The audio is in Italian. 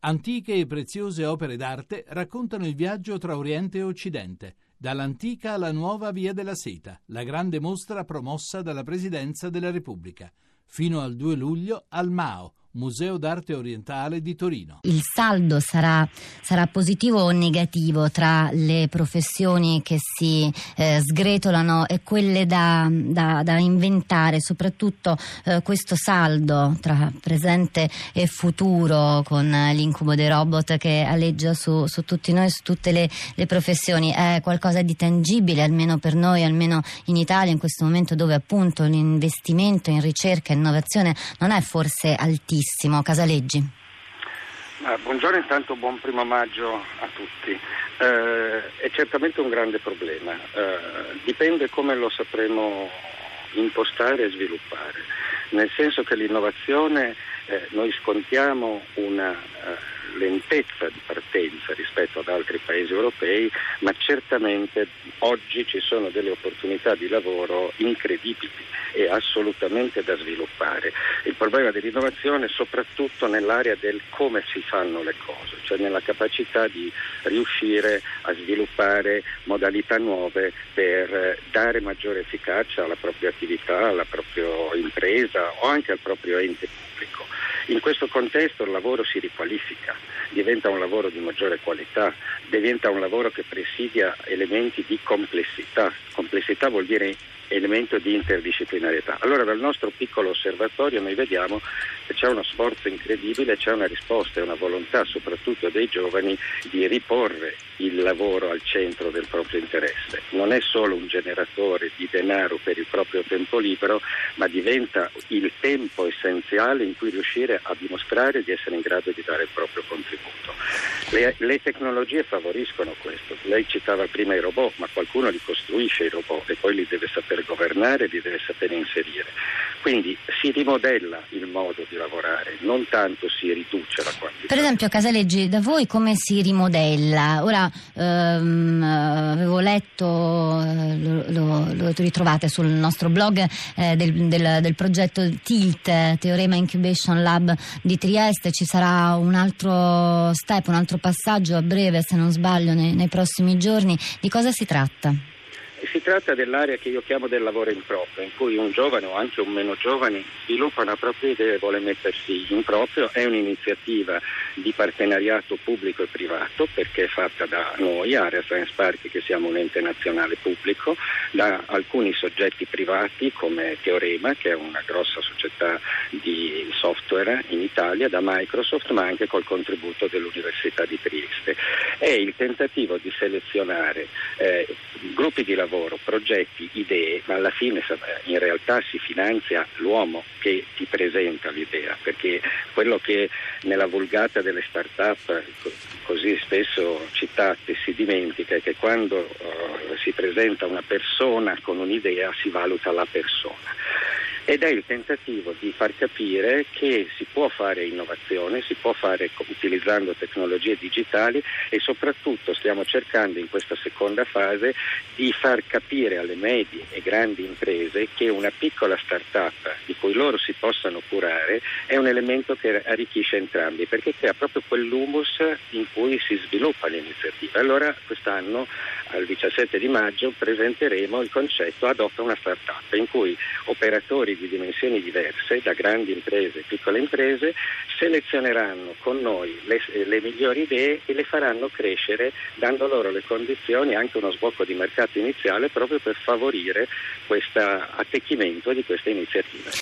Antiche e preziose opere d'arte raccontano il viaggio tra Oriente e Occidente, dall'antica alla nuova Via della Seta, la grande mostra promossa dalla Presidenza della Repubblica, fino al 2 luglio al Mao, Museo d'Arte Orientale di Torino. Il saldo sarà, sarà positivo o negativo tra le professioni che si eh, sgretolano e quelle da, da, da inventare, soprattutto eh, questo saldo tra presente e futuro con l'incubo dei robot che alleggia su, su tutti noi, su tutte le, le, professioni, è qualcosa di tangibile, almeno per noi, almeno in Italia, in questo momento dove appunto l'investimento in ricerca e innovazione non è forse altissimo. Casaleggi. Ah, buongiorno, intanto buon primo maggio a tutti. Eh, è certamente un grande problema, eh, dipende come lo sapremo impostare e sviluppare, nel senso che l'innovazione eh, noi scontiamo una eh, lentezza di partenza rispetto ad altri paesi europei, ma certamente oggi ci sono delle opportunità di lavoro incredibili e assolutamente da sviluppare. Il problema dell'innovazione è soprattutto nell'area del come si fanno le cose, cioè nella capacità di riuscire a sviluppare modalità nuove per dare maggiore efficacia alla propria attività, alla propria impresa o anche al proprio ente pubblico. In questo contesto il lavoro si riqualifica, diventa un lavoro di maggiore qualità, diventa un lavoro che presidia elementi di complessità. Complessità vuol dire elemento di interdisciplinarietà. Allora dal nostro piccolo osservatorio noi vediamo che c'è uno sforzo incredibile, c'è una risposta e una volontà soprattutto dei giovani di riporre il lavoro al centro del proprio interesse. Non è solo un generatore di denaro per il proprio tempo libero, ma diventa il tempo essenziale in cui riuscire a dimostrare di essere in grado di dare il proprio contributo. Le, le tecnologie favoriscono questo. Lei citava prima i robot, ma qualcuno li costruisce i robot e poi li deve saper governare, li deve saper inserire. Quindi si rimodella il modo di lavorare, non tanto si riduce la quantità. Per esempio, Casaleggi, da voi come si rimodella? Ora ehm, avevo letto, lo, lo, lo, ritrovate sul nostro blog eh, del, del, del, progetto TILT, Teorema Incubation Lab di Trieste, ci sarà un altro step, un altro passaggio a breve, se non sbaglio, nei, nei prossimi giorni. Di cosa si tratta? Tratta dell'area che io chiamo del lavoro in proprio, in cui un giovane o anche un meno giovane sviluppa una propria idea e vuole mettersi in proprio. È un'iniziativa di partenariato pubblico e privato perché è fatta da noi, Area Science Park, che siamo un ente nazionale pubblico, da alcuni soggetti privati come Teorema, che è una grossa società di software in Italia, da Microsoft, ma anche col contributo dell'Università di Trieste. È il tentativo di selezionare eh, gruppi di lavoro progetti, idee, ma alla fine in realtà si finanzia l'uomo che ti presenta l'idea, perché quello che nella vulgata delle start-up così spesso citate si dimentica è che quando uh, si presenta una persona con un'idea si valuta la persona ed è il tentativo di far capire che si può fare innovazione, si può fare utilizzando tecnologie digitali e soprattutto stiamo cercando in questa seconda fase di far capire alle medie e grandi imprese che una piccola start-up di cui loro si possano curare è un elemento che arricchisce entrambi perché crea proprio quell'humus in cui si sviluppa l'iniziativa. Allora quest'anno al 17 di maggio presenteremo il concetto Adotta una start-up in cui operatori di dimensioni diverse, da grandi imprese e piccole imprese, selezioneranno con noi le, le migliori idee e le faranno crescere dando loro le condizioni, anche uno sbocco di mercato iniziale proprio per favorire questo attecchimento di queste iniziative.